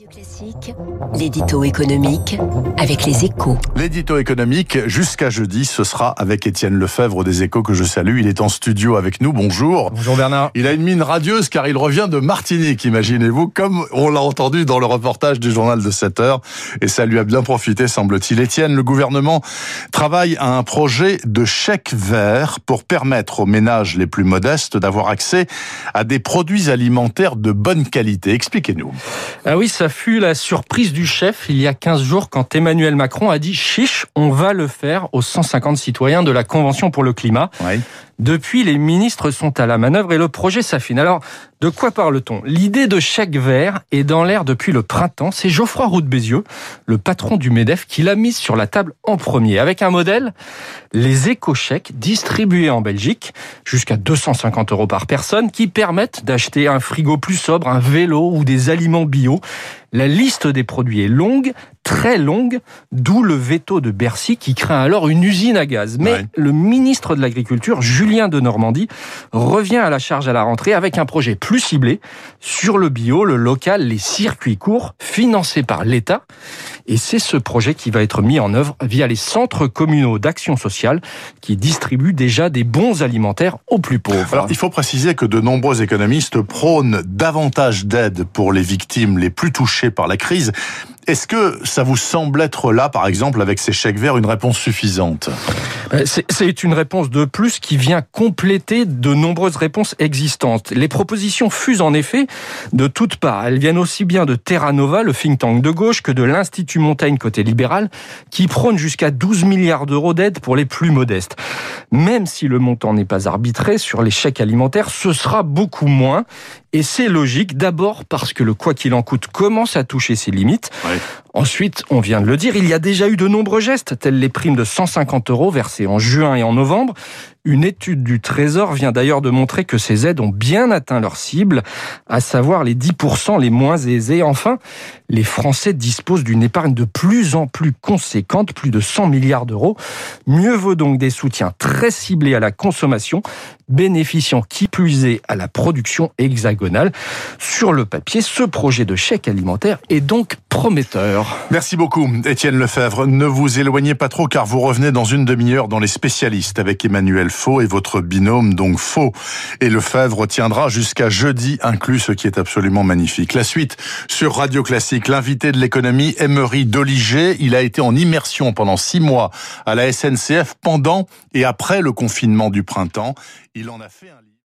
Radio Classique, l'édito économique avec les échos. L'édito économique jusqu'à jeudi, ce sera avec Étienne Lefebvre des échos que je salue. Il est en studio avec nous. Bonjour. Bonjour Bernard. Il a une mine radieuse car il revient de Martinique, imaginez-vous, comme on l'a entendu dans le reportage du journal de 7 heures. Et ça lui a bien profité, semble-t-il. Étienne, le gouvernement travaille à un projet de chèque vert pour permettre aux ménages les plus modestes d'avoir accès à des produits alimentaires de bonne qualité. Expliquez-nous. Ah oui, ça fut la surprise du chef il y a 15 jours quand Emmanuel Macron a dit chiche, on va le faire aux 150 citoyens de la Convention pour le climat. Depuis, les ministres sont à la manœuvre et le projet s'affine. Alors, de quoi parle-t-on? L'idée de chèque vert est dans l'air depuis le printemps. C'est Geoffroy Roux de Bézieux, le patron du MEDEF, qui l'a mise sur la table en premier. Avec un modèle, les éco-chèques distribués en Belgique, jusqu'à 250 euros par personne, qui permettent d'acheter un frigo plus sobre, un vélo ou des aliments bio. La liste des produits est longue, très longue, d'où le veto de Bercy qui craint alors une usine à gaz. Mais Ouais. le ministre de l'Agriculture, Julien de Normandie, revient à la charge à la rentrée avec un projet plus ciblé sur le bio, le local, les circuits courts, financés par l'État. Et c'est ce projet qui va être mis en œuvre via les centres communaux d'action sociale qui distribuent déjà des bons alimentaires aux plus pauvres. Alors, il faut préciser que de nombreux économistes prônent davantage d'aide pour les victimes les plus touchées par la crise. Est-ce que ça vous semble être là, par exemple, avec ces chèques verts, une réponse suffisante Euh, C'est c'est une réponse de plus qui vient compléter de nombreuses réponses existantes. Les propositions fusent en effet de toutes parts. Elles viennent aussi bien de Terra Nova, le think tank de gauche, que de l'Institut Montaigne côté libéral, qui prône jusqu'à 12 milliards d'euros d'aide pour les plus modestes. Même si le montant n'est pas arbitré sur les chèques alimentaires, ce sera beaucoup moins. Et c'est logique, d'abord parce que le quoi qu'il en coûte commence à toucher ses limites. Ensuite, on vient de le dire, il y a déjà eu de nombreux gestes, tels les primes de 150 euros versées en juin et en novembre. Une étude du Trésor vient d'ailleurs de montrer que ces aides ont bien atteint leur cible, à savoir les 10% les moins aisés. Enfin, les Français disposent d'une épargne de plus en plus conséquente, plus de 100 milliards d'euros. Mieux vaut donc des soutiens très ciblés à la consommation, bénéficiant qui plus est à la production hexagonale. Sur le papier, ce projet de chèque alimentaire est donc prometteur. Merci beaucoup, Étienne Lefebvre. Ne vous éloignez pas trop car vous revenez dans une demi-heure dans les spécialistes avec Emmanuel Faux et votre binôme, donc Faux et Lefebvre tiendra jusqu'à jeudi inclus, ce qui est absolument magnifique. La suite sur Radio Classique, l'invité de l'économie, Emery Doliger. Il a été en immersion pendant six mois à la SNCF pendant et après le confinement du printemps. Il en a fait un.